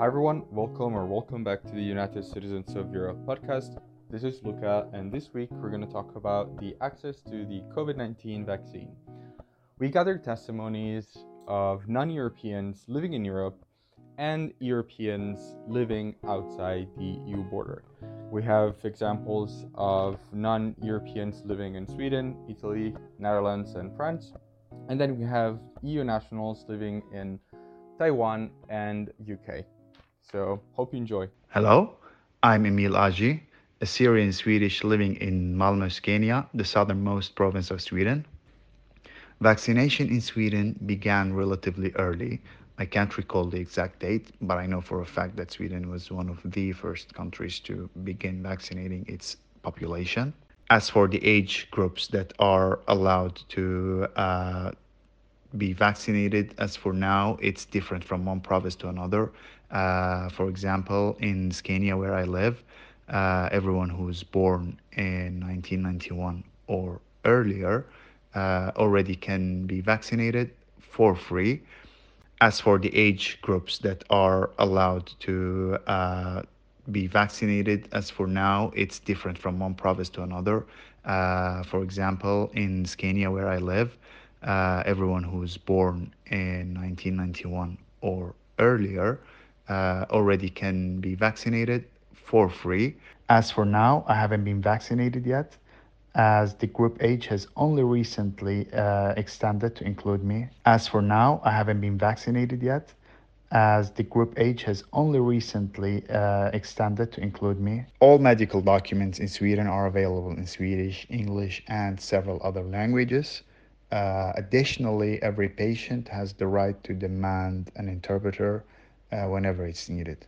Hi everyone, welcome or welcome back to the United Citizens of Europe podcast. This is Luca, and this week we're going to talk about the access to the COVID 19 vaccine. We gathered testimonies of non Europeans living in Europe and Europeans living outside the EU border. We have examples of non Europeans living in Sweden, Italy, Netherlands, and France. And then we have EU nationals living in Taiwan and UK. So, hope you enjoy. Hello, I'm Emil Aji, a Syrian Swedish living in Malmö, Scania, the southernmost province of Sweden. Vaccination in Sweden began relatively early. I can't recall the exact date, but I know for a fact that Sweden was one of the first countries to begin vaccinating its population. As for the age groups that are allowed to uh, be vaccinated, as for now, it's different from one province to another. Uh, for example, in Scania, where I live, uh, everyone who's born in 1991 or earlier uh, already can be vaccinated for free. As for the age groups that are allowed to uh, be vaccinated, as for now, it's different from one province to another. Uh, for example, in Scania, where I live, uh, everyone was born in 1991 or earlier uh, already can be vaccinated for free. As for now, I haven't been vaccinated yet, as the group age has only recently uh, extended to include me. As for now, I haven't been vaccinated yet, as the group age has only recently uh, extended to include me. All medical documents in Sweden are available in Swedish, English, and several other languages. Uh, additionally, every patient has the right to demand an interpreter uh, whenever it's needed.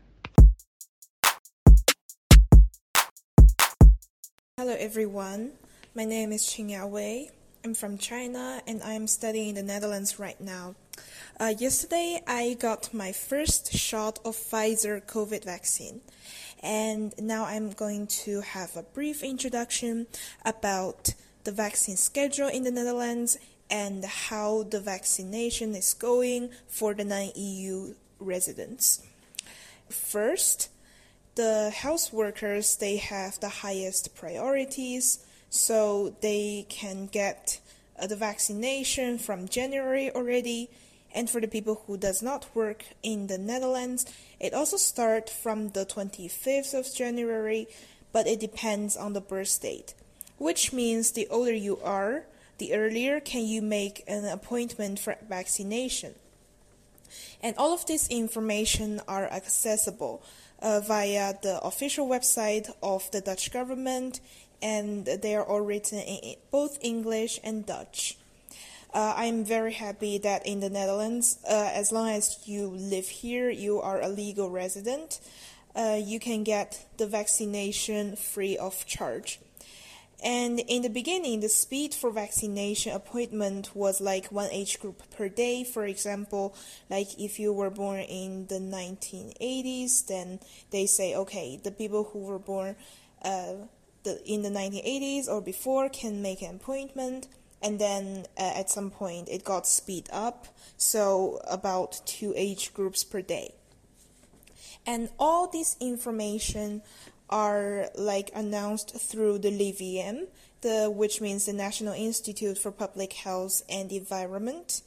Hello everyone, my name is Qingya Wei. I'm from China and I'm studying in the Netherlands right now. Uh, yesterday, I got my first shot of Pfizer COVID vaccine, and now I'm going to have a brief introduction about the vaccine schedule in the Netherlands and how the vaccination is going for the non EU residents. First, the health workers they have the highest priorities, so they can get uh, the vaccination from January already. And for the people who does not work in the Netherlands, it also start from the 25th of January, but it depends on the birth date. Which means the older you are, the earlier can you make an appointment for vaccination. And all of this information are accessible uh, via the official website of the Dutch government, and they are all written in both English and Dutch. Uh, I'm very happy that in the Netherlands, uh, as long as you live here, you are a legal resident, uh, you can get the vaccination free of charge. And in the beginning, the speed for vaccination appointment was like one age group per day. For example, like if you were born in the 1980s, then they say, okay, the people who were born uh, the, in the 1980s or before can make an appointment. And then uh, at some point, it got speed up, so about two age groups per day. And all this information are like announced through the RIVM, the which means the National Institute for Public Health and Environment.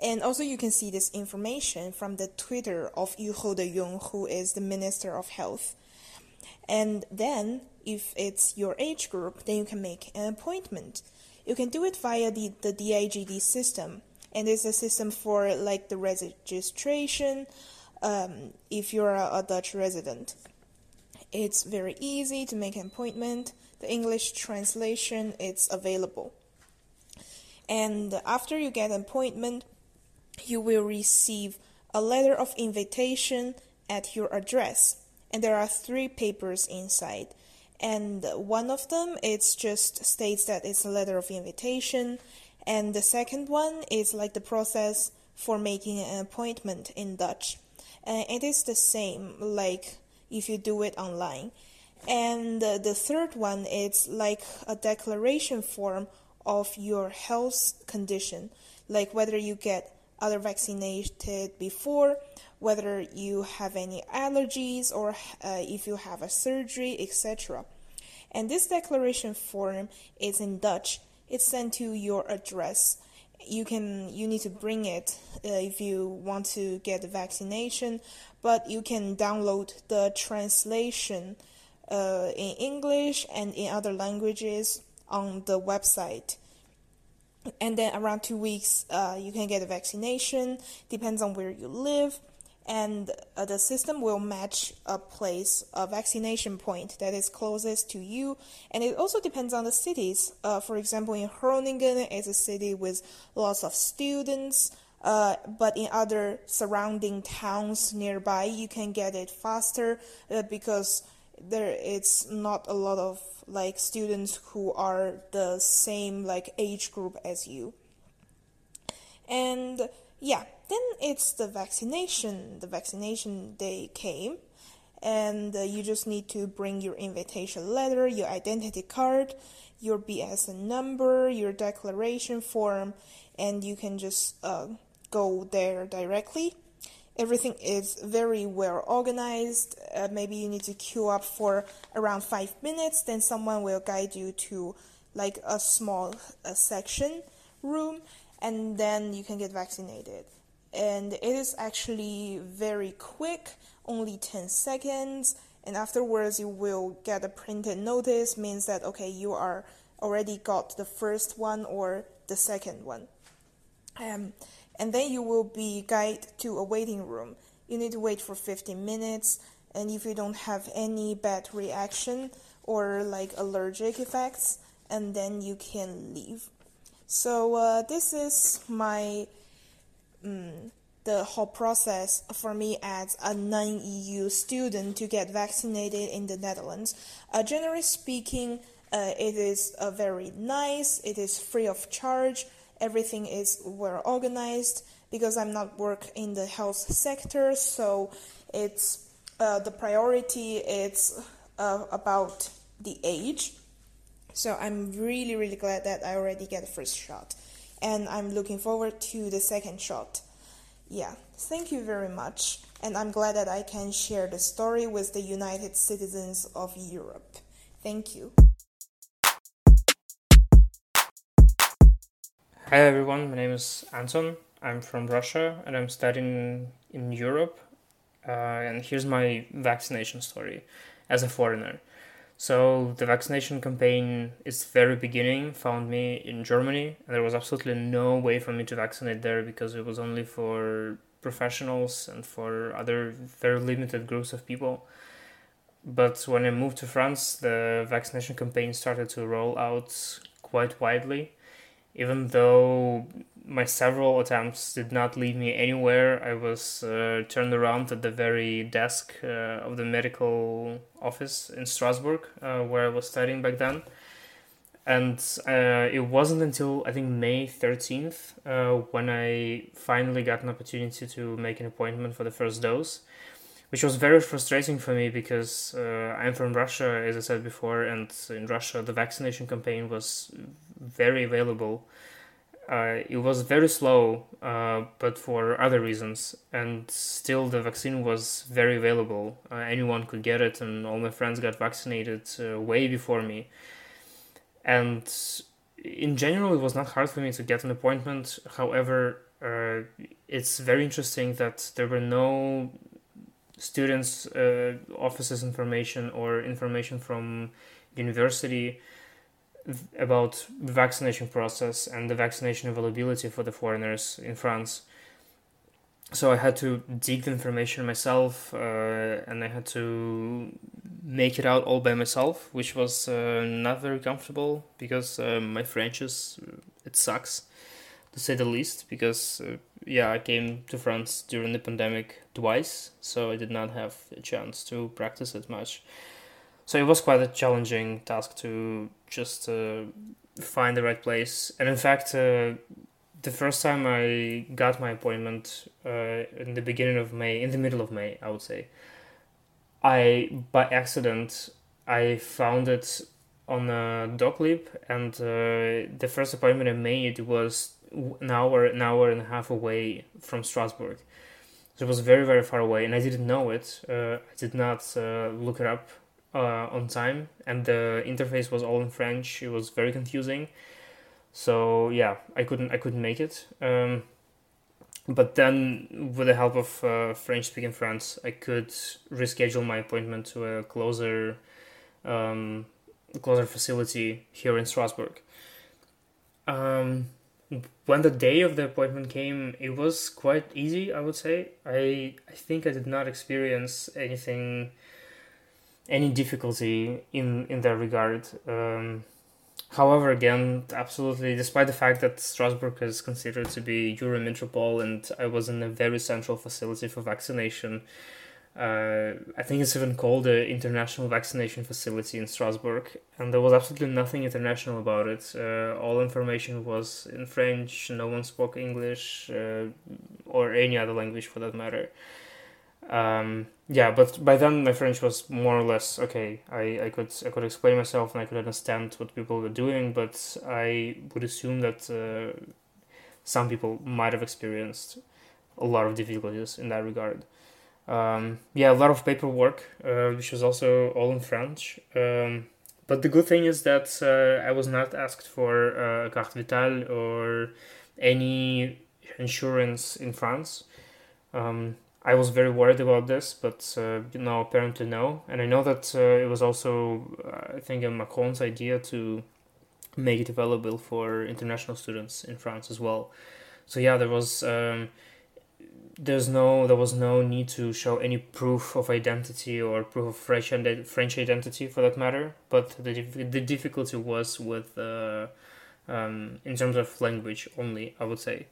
And also you can see this information from the Twitter of Hugo de Jonge, who is the Minister of Health. And then if it's your age group, then you can make an appointment. You can do it via the, the DigiD system. And it's a system for like the registration um, if you're a, a Dutch resident. It's very easy to make an appointment. The English translation is available. And after you get an appointment, you will receive a letter of invitation at your address. And there are three papers inside. And one of them it just states that it's a letter of invitation. And the second one is like the process for making an appointment in Dutch. And it is the same like if you do it online. And uh, the third one is like a declaration form of your health condition, like whether you get other vaccinated before whether you have any allergies or uh, if you have a surgery, etc. And this declaration form is in Dutch. It's sent to your address. You can you need to bring it uh, if you want to get the vaccination, but you can download the translation uh, in English and in other languages on the website. And then around two weeks, uh, you can get a vaccination. Depends on where you live and uh, the system will match a place, a vaccination point that is closest to you. And it also depends on the cities. Uh, for example, in Groningen, it's a city with lots of students. Uh, but in other surrounding towns nearby, you can get it faster uh, because there it's not a lot of like students who are the same like age group as you. And yeah, then it's the vaccination. The vaccination day came, and uh, you just need to bring your invitation letter, your identity card, your BSN number, your declaration form, and you can just uh, go there directly. Everything is very well organized. Uh, maybe you need to queue up for around five minutes, then someone will guide you to like a small section room, and then you can get vaccinated and it is actually very quick, only 10 seconds. And afterwards, you will get a printed notice, means that okay, you are already got the first one or the second one. Um, and then you will be guided to a waiting room. You need to wait for 15 minutes, and if you don't have any bad reaction or like allergic effects, and then you can leave. So uh, this is my um, the whole process for me as a non-EU student to get vaccinated in the Netherlands. Uh, generally speaking, uh, it is uh, very nice. It is free of charge. Everything is well organized because I'm not work in the health sector, so it's uh, the priority. It's uh, about the age. So I'm really really glad that I already get the first shot and I'm looking forward to the second shot. Yeah, thank you very much, and I'm glad that I can share the story with the United Citizens of Europe. Thank you. Hi everyone, my name is Anton. I'm from Russia and I'm studying in Europe. Uh, and here's my vaccination story as a foreigner. So the vaccination campaign, its very beginning, found me in Germany, and there was absolutely no way for me to vaccinate there because it was only for professionals and for other very limited groups of people. But when I moved to France, the vaccination campaign started to roll out quite widely, even though my several attempts did not lead me anywhere. I was uh, turned around at the very desk uh, of the medical office in Strasbourg, uh, where I was studying back then. And uh, it wasn't until I think May 13th uh, when I finally got an opportunity to make an appointment for the first dose, which was very frustrating for me because uh, I'm from Russia, as I said before, and in Russia the vaccination campaign was very available uh, it was very slow, uh, but for other reasons. And still, the vaccine was very available. Uh, anyone could get it, and all my friends got vaccinated uh, way before me. And in general, it was not hard for me to get an appointment. However, uh, it's very interesting that there were no students' uh, offices information or information from university about the vaccination process and the vaccination availability for the foreigners in France. So I had to dig the information myself, uh, and I had to make it out all by myself, which was uh, not very comfortable because uh, my French is it sucks, to say the least. Because uh, yeah, I came to France during the pandemic twice, so I did not have a chance to practice it much so it was quite a challenging task to just uh, find the right place. And in fact, uh, the first time I got my appointment uh, in the beginning of May, in the middle of May, I would say, I by accident I found it on a Doctolib, and uh, the first appointment I made was an hour, an hour and a half away from Strasbourg. So it was very, very far away, and I didn't know it. Uh, I did not uh, look it up uh, on time, and the interface was all in French. It was very confusing. So yeah, I couldn't I couldn't make it. Um, but then, with the help of uh, French speaking friends, I could reschedule my appointment to a closer um, closer facility here in Strasbourg. Um, when the day of the appointment came, it was quite easy. I would say. I I think I did not experience anything, any difficulty in in that regard. Um, however, again, absolutely, despite the fact that Strasbourg is considered to be Eurometropole, and I was in a very central facility for vaccination. Uh, I think it's even called the International Vaccination Facility in Strasbourg, and there was absolutely nothing international about it. Uh, all information was in French. No one spoke English uh, or any other language for that matter. Um, yeah, but by then my French was more or less okay. I, I could I could explain myself and I could understand what people were doing, but I would assume that uh, some people might have experienced a lot of difficulties in that regard. Um, yeah, a lot of paperwork, uh, which was also all in French. Um, but the good thing is that uh, I was not asked for uh, a carte vitale or any insurance in France. Um, I was very worried about this, but uh, now apparently no. And I know that uh, it was also, uh, I think, Macron's idea to make it available for international students in France as well. So yeah, there was um, there's no there was no need to show any proof of identity or proof of French and French identity for that matter. But the the difficulty was with uh, um, in terms of language only, I would say.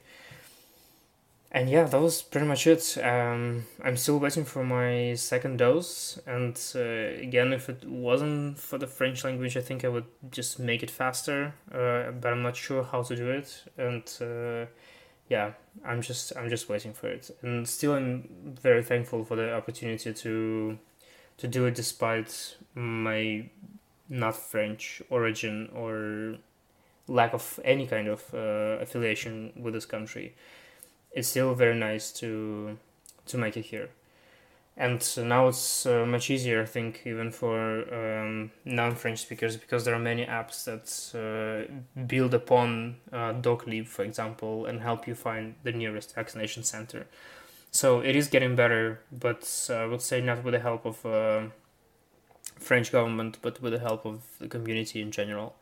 And yeah, that was pretty much it. Um, I'm still waiting for my second dose, and uh, again, if it wasn't for the French language, I think I would just make it faster. Uh, but I'm not sure how to do it, and uh, yeah, I'm just I'm just waiting for it, and still I'm very thankful for the opportunity to to do it despite my not French origin or lack of any kind of uh, affiliation with this country. It's still very nice to to make it here and now it's uh, much easier, I think, even for um, non-French speakers because there are many apps that uh, build upon uh, Doctolib, for example, and help you find the nearest vaccination center. So it is getting better, but uh, I would say not with the help of uh, French government, but with the help of the community in general.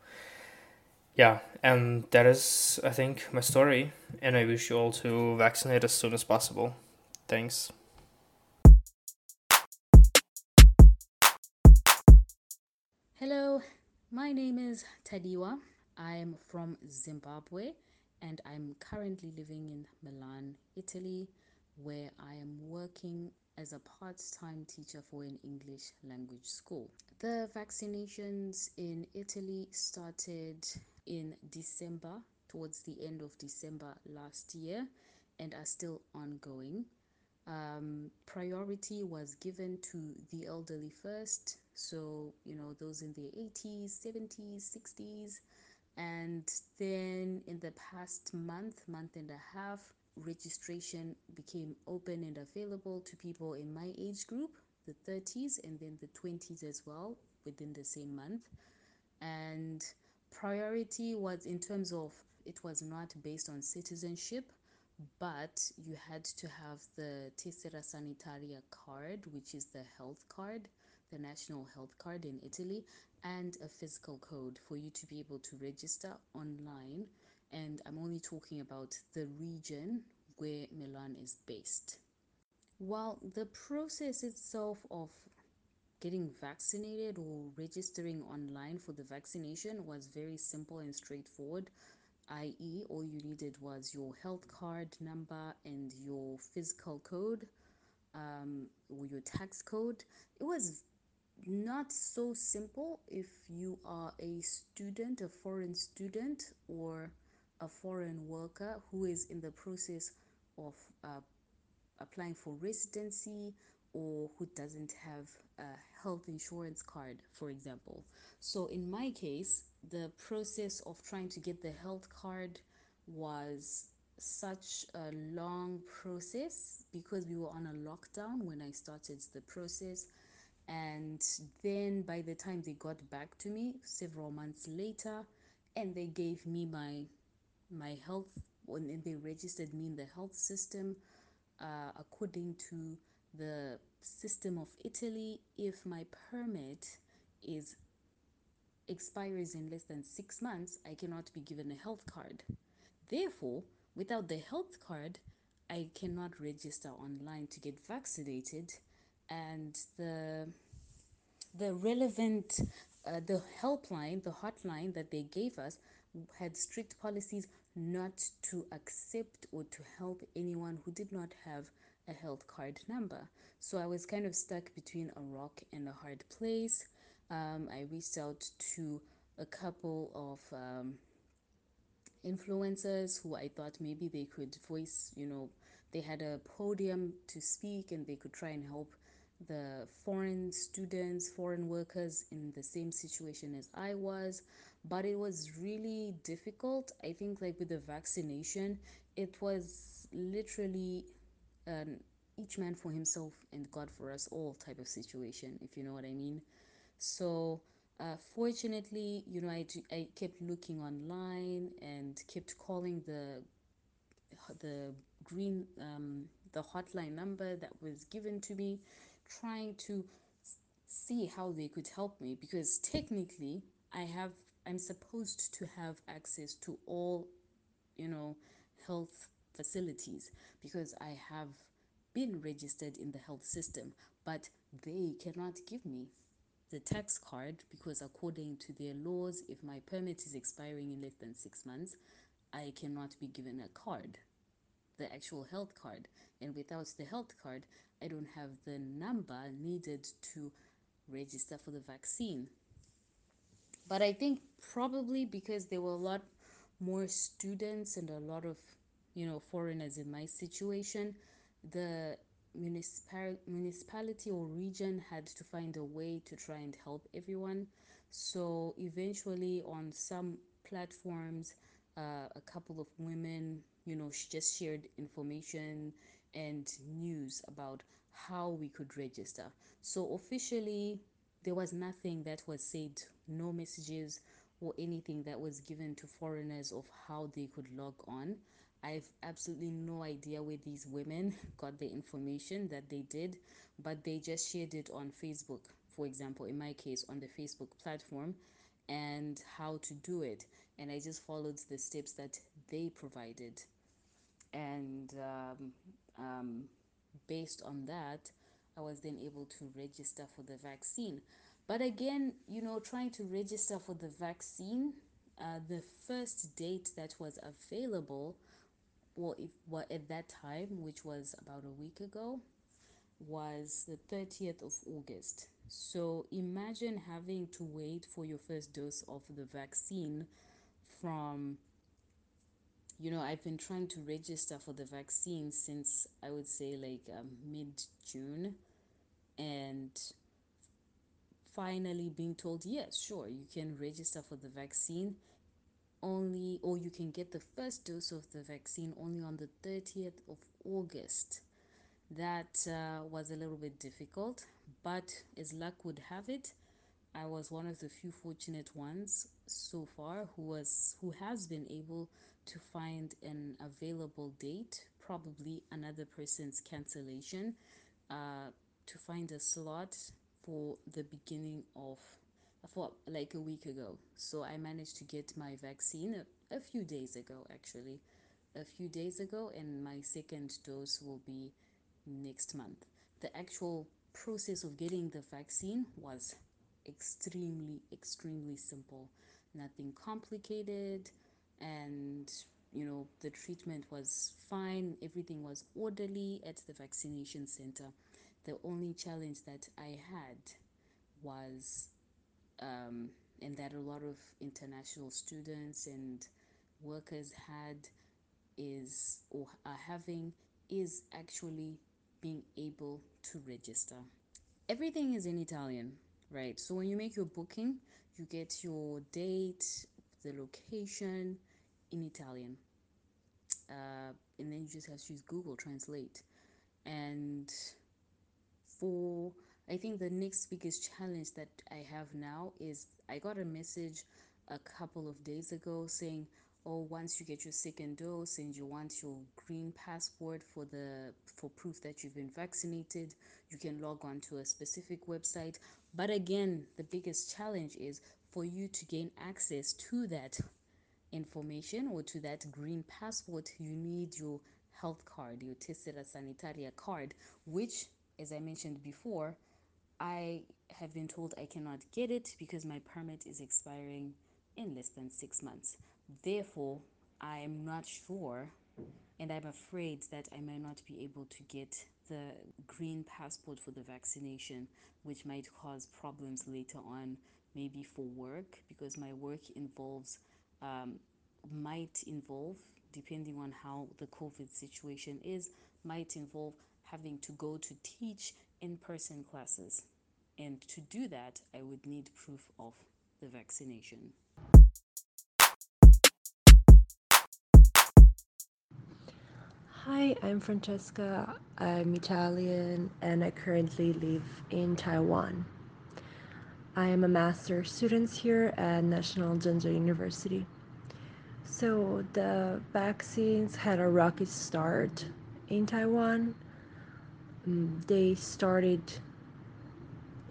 Yeah, and that is, I think, my story, and I wish you all to vaccinate as soon as possible. Thanks. Hello, my name is Tadiwa. I am from Zimbabwe and I'm currently living in Milan, Italy, where I am working as a part time teacher for an English language school. The vaccinations in Italy started in December, towards the end of December last year, and are still ongoing um, priority was given to the elderly first. So, you know, those in their 80s, 70s, 60s. And then in the past month, month and a half, registration became open and available to people in my age group, the 30s, and then the 20s as well within the same month. And priority was in terms of it was not based on citizenship but you had to have the Tessera Sanitaria card, which is the health card, the national health card in Italy, and a physical code for you to be able to register online. And I'm only talking about the region where Milan is based. While the process itself of getting vaccinated or registering online for the vaccination was very simple and straightforward, i.e., all you needed was your health card number and your physical code um, or your tax code. It was not so simple if you are a student, a foreign student, or a foreign worker who is in the process of uh, applying for residency or who doesn't have a health insurance card, for example. So, in my case, the process of trying to get the health card was such a long process because we were on a lockdown when I started the process. And then by the time they got back to me several months later, and they gave me my my health when they registered me in the health system uh, according to the system of Italy, if my permit is expires in less than six months, I cannot be given a health card. Therefore, without the health card, I cannot register online to get vaccinated, and the the relevant uh, the helpline the hotline that they gave us had strict policies not to accept or to help anyone who did not have a health card number. So i was kind of stuck between a rock and a hard place. Um, i reached out to a couple of um, influencers who I thought maybe they could voice, you know, they had a podium to speak and they could try and help the foreign students, foreign workers in the same situation as I was. But it was really difficult. I think, like with the vaccination, it was literally an each man for himself and God for us all type of situation, if you know what I mean. So, uh, fortunately, you know, I, I kept looking online and kept calling the the green um, the hotline number that was given to me, trying to see how they could help me because technically I have I'm supposed to have access to all you know health facilities because I have been registered in the health system, but they cannot give me the tax card because according to their laws if my permit is expiring in less than 6 months I cannot be given a card the actual health card. And without the health card I don't have the number needed to register for the vaccine. But I think probably because there were a lot more students and a lot of you know foreigners in my situation the municipal municipality or region had to find a way to try and help everyone. So eventually on some platforms uh, a couple of women you know she just shared information and news about how we could register so officially there was nothing that was said, no messages or anything that was given to foreigners of how they could log on. I've absolutely no idea where these women got the information that they did, but they just shared it on Facebook, for example, in my case, on the Facebook platform, and how to do it. And I just followed the steps that they provided. And um, um, based on that, I was then able to register for the vaccine. But again, you know, trying to register for the vaccine, uh, the first date that was available, well, if well, at that time, which was about a week ago, was the 30th of August. So imagine having to wait for your first dose of the vaccine from you know i've been trying to register for the vaccine since i would say like um, mid june and finally being told yes sure you can register for the vaccine. Only or you can get the first dose of the vaccine only on the 30th of august. That uh, was a little bit difficult but as luck would have it I was one of the few fortunate ones so far who was who has been able to find an available date, probably another person's cancellation, uh, to find a slot for the beginning of for like a week ago. So I managed to get my vaccine a, a few days ago actually. A few days ago and my second dose will be next month. The actual process of getting the vaccine was extremely, extremely simple. Nothing complicated. And, you know, the treatment was fine. Everything was orderly at the vaccination center. The only challenge that I had was, um, and that a lot of international students and workers had, is or are having, is actually being able to register. Everything is in Italian, right? So when you make your booking, you get your date, the location in Italian. uh, and then you just have to use Google Translate. And for I think the next biggest challenge that I have now is I got a message a couple of days ago saying, "Oh, once you get your second dose and you want your green passport for the for proof that you've been vaccinated, you can log on to a specific website." But again, the biggest challenge is for you to gain access to that information or to that green passport, you need your health card, your Tessera Sanitaria card, which, as I mentioned before, I have been told I cannot get it because my permit is expiring in less than six months. Therefore, I am not sure and I'm afraid that I might not be able to get the green passport for the vaccination, which might cause problems later on, maybe for work, because my work involves, um, might involve, depending on how the COVID situation is, might involve having to go to teach in person classes. And to do that, I would need proof of the vaccination. Hi, I'm Francesca. I'm Italian and I currently live in Taiwan. I am a master's student here at National Chengchi University. So the vaccines had a rocky start in Taiwan. Mm, They started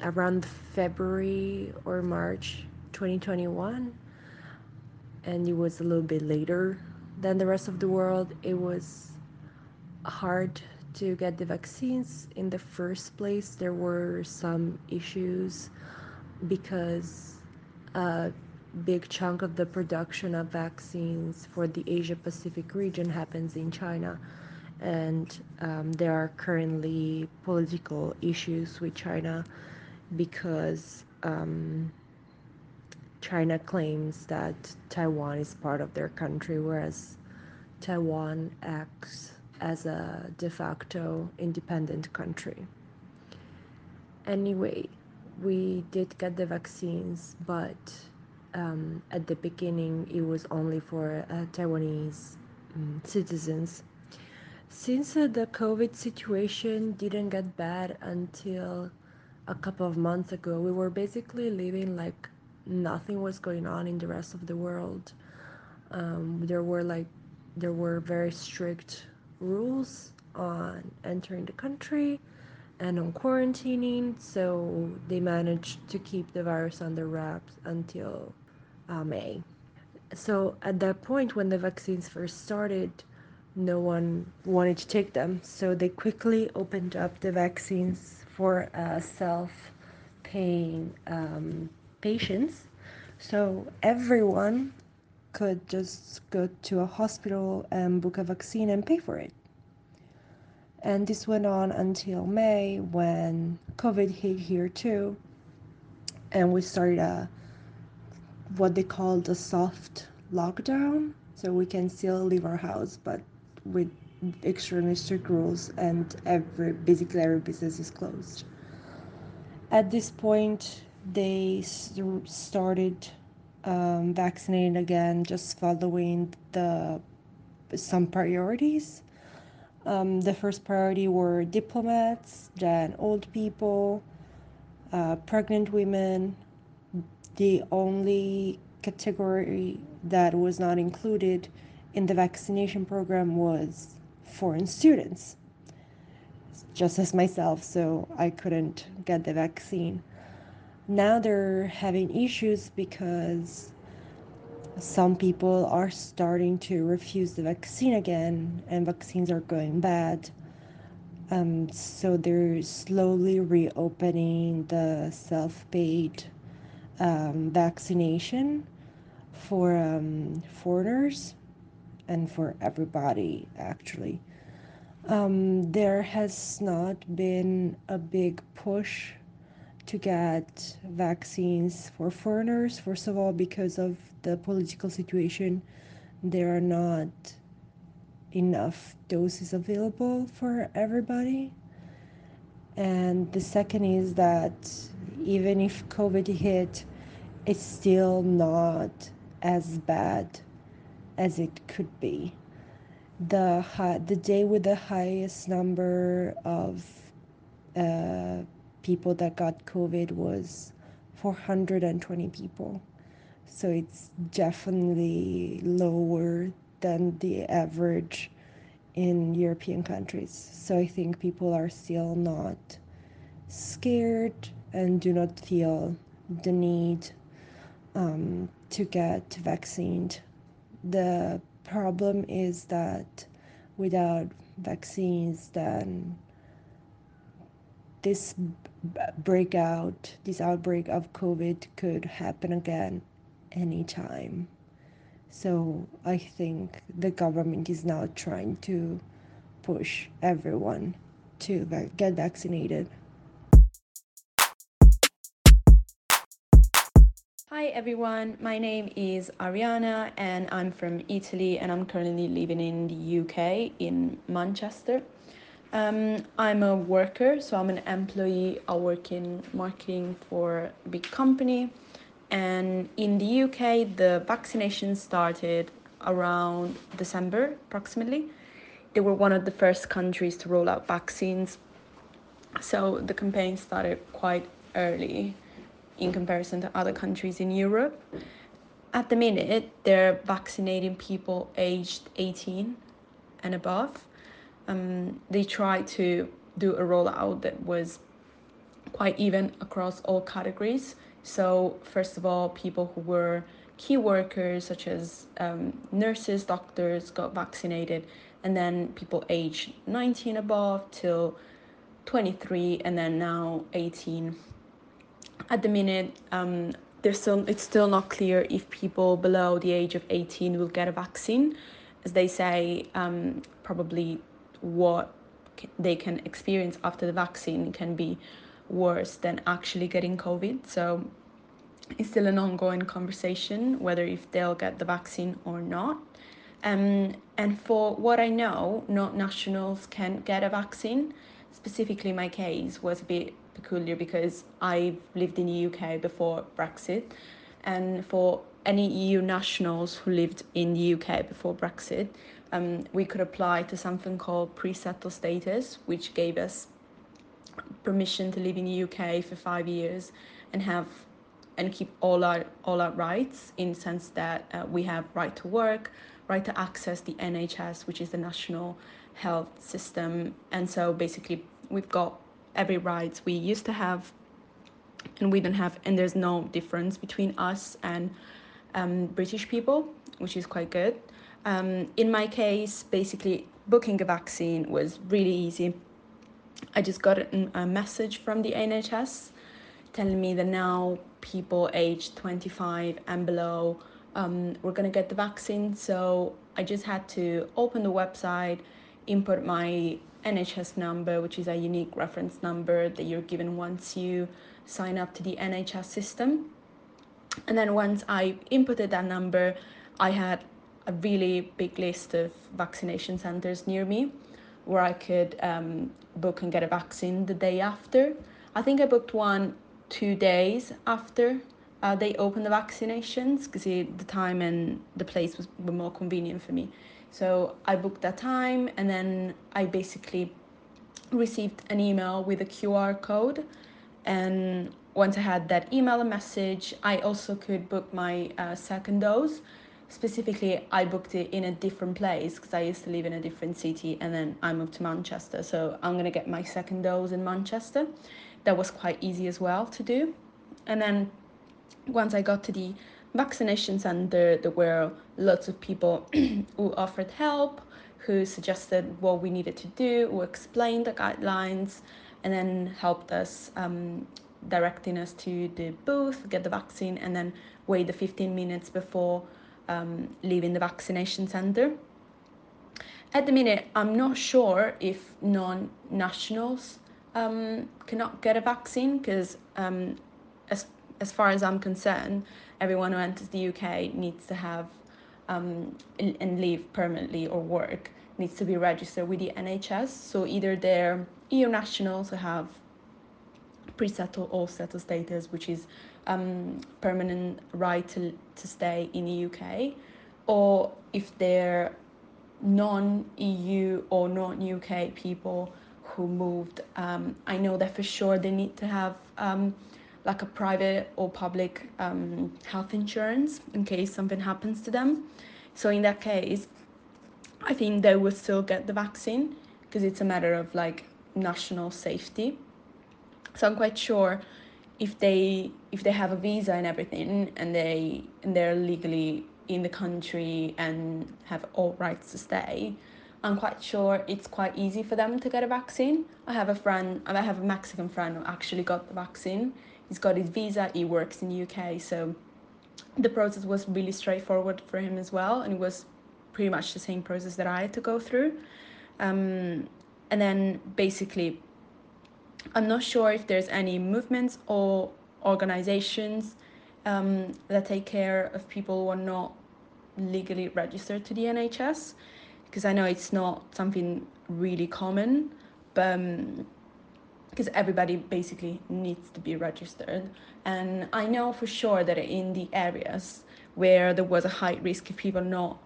around February or March 2021, and it was a little bit later than the rest of the world. It was hard to get the vaccines in the first place. There were some issues because a big chunk of the production of vaccines for the Asia Pacific region happens in China. And um, there are currently political issues with China because um, China claims that Taiwan is part of their country, whereas Taiwan acts as a de facto independent country. Anyway, we did get the vaccines, but um, at the beginning it was only for uh, Taiwanese um, citizens. Since uh, the COVID situation didn't get bad until a couple of months ago, we were basically living like nothing was going on in the rest of the world. Um, there were like there were very strict rules on entering the country and on quarantining, so they managed to keep the virus under wraps until uh, May. So at that point, when the vaccines first started, no one wanted to take them, so they quickly opened up the vaccines for uh, self-paying um, patients. So everyone could just go to a hospital and book a vaccine and pay for it. And this went on until May when COVID hit here too. And we started a what they called a soft lockdown. So we can still leave our house, but with extremely strict rules, and every basically every business is closed. At this point, they started um, vaccinating again, just following the some priorities. Um, the first priority were diplomats, then old people, uh, pregnant women. The only category that was not included in the vaccination program was foreign students, just as myself, so I couldn't get the vaccine. Now they're having issues because some people are starting to refuse the vaccine again, and vaccines are going bad. Um, so they're slowly reopening the self paid um, vaccination for um, foreigners and for everybody, actually. Um, there has not been a big push to get vaccines for foreigners, first of all, because of the political situation. There are not enough doses available for everybody. And the second is that even if COVID hit, it's still not as bad as it could be. the high, the day with the highest number of uh, people that got COVID was 420 people. So it's definitely lower than the average in European countries. So I think people are still not scared and do not feel the need um, to get vaccinated. The problem is that without vaccines, then this breakout, this outbreak of COVID could happen again anytime. So I think the government is now trying to push everyone to get vaccinated. Hi everyone, my name is Ariana and I'm from Italy and I'm currently living in the UK in Manchester. Um, I'm a worker, so I'm an employee. I work in marketing for a big company. And in the UK, the vaccination started around December approximately. They were one of the first countries to roll out vaccines. So the campaign started quite early in comparison to other countries in Europe. At the minute, they're vaccinating people aged 18 and above. Um, they tried to do a rollout that was quite even across all categories. So, first of all, people who were key workers, such as um, nurses, doctors, got vaccinated, and then people aged 19 above till 23, and then now 18 at the minute, um, there's still it's still not clear if people below the age of 18 will get a vaccine, as they say um, probably what they can experience after the vaccine can be worse than actually getting COVID. So it's still an ongoing conversation whether if they'll get the vaccine or not. Um, and for what I know, not nationals can get a vaccine. Specifically, my case was a bit peculiar because I've lived in the UK before Brexit, and for any EU nationals who lived in the UK before Brexit, um, we could apply to something called pre-settled status, which gave us permission to live in the UK for five years and have and keep all our all our rights in the sense that uh, we have right to work, right to access the NHS, which is the national health system, and so basically we've got every rights we used to have and we don't have and there's no difference between us and um, british people which is quite good um, in my case basically booking a vaccine was really easy i just got a message from the nhs telling me that now people aged 25 and below um, were going to get the vaccine so i just had to open the website input my NHS number, which is a unique reference number that you're given once you sign up to the NHS system. And then once I inputted that number, I had a really big list of vaccination centres near me where I could um, book and get a vaccine the day after. I think I booked one two days after uh, they opened the vaccinations because the time and the place was were more convenient for me. So I booked that time and then I basically received an email with a QR code. And once I had that email a message, I also could book my uh, second dose. Specifically, I booked it in a different place because I used to live in a different city and then I moved to Manchester. So I'm going to get my second dose in Manchester. That was quite easy as well to do. And then once I got to the vaccination center, there were lots of people who offered help, who suggested what we needed to do, who explained the guidelines, and then helped us um, directing us to the booth, get the vaccine, and then wait the 15 minutes before um, leaving the vaccination center. At the minute, I'm not sure if non nationals um, cannot get a vaccine because, um, as, as far as I'm concerned, everyone who enters the UK needs to have um, and live permanently or work needs to be registered with the NHS. So either they're EU nationals who have pre-settled or settled status, which is um, permanent right to, to stay in the UK, or if they're non-EU or non-UK people who moved. Um, I know that for sure they need to have um, like a private or public um, health insurance in case something happens to them. So in that case, I think they will still get the vaccine because it's a matter of like national safety. So I'm quite sure if they if they have a visa and everything and they and they're legally in the country and have all rights to stay, I'm quite sure it's quite easy for them to get a vaccine. I have a friend, I have a Mexican friend who actually got the vaccine. He's got his visa, he works in the UK, so the process was really straightforward for him as well, and it was pretty much the same process that I had to go through. Um, and then basically, I'm not sure if there's any movements or organizations um, that take care of people who are not legally registered to the NHS because I know it's not something really common, but because um, everybody basically needs to be registered. And I know for sure that in the areas where there was a high risk of people not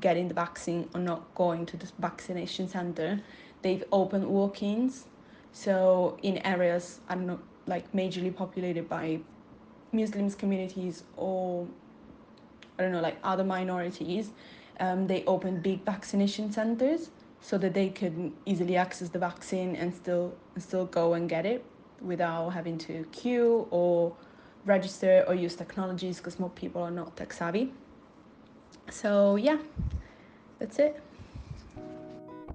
getting the vaccine or not going to the vaccination center, they've opened walk-ins. So in areas I don't know, like majorly populated by Muslims communities or I don't know, like other minorities, um, they opened big vaccination centers so that they could easily access the vaccine and still still go and get it without having to queue or register or use technologies because more people are not tech savvy. So yeah, that's it.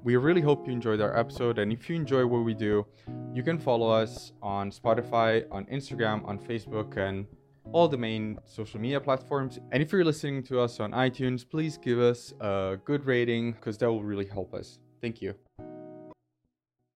We really hope you enjoyed our episode, and if you enjoy what we do, you can follow us on Spotify, on Instagram, on Facebook, and all the main social media platforms. And if you're listening to us on iTunes, please give us a good rating because that will really help us. Thank you.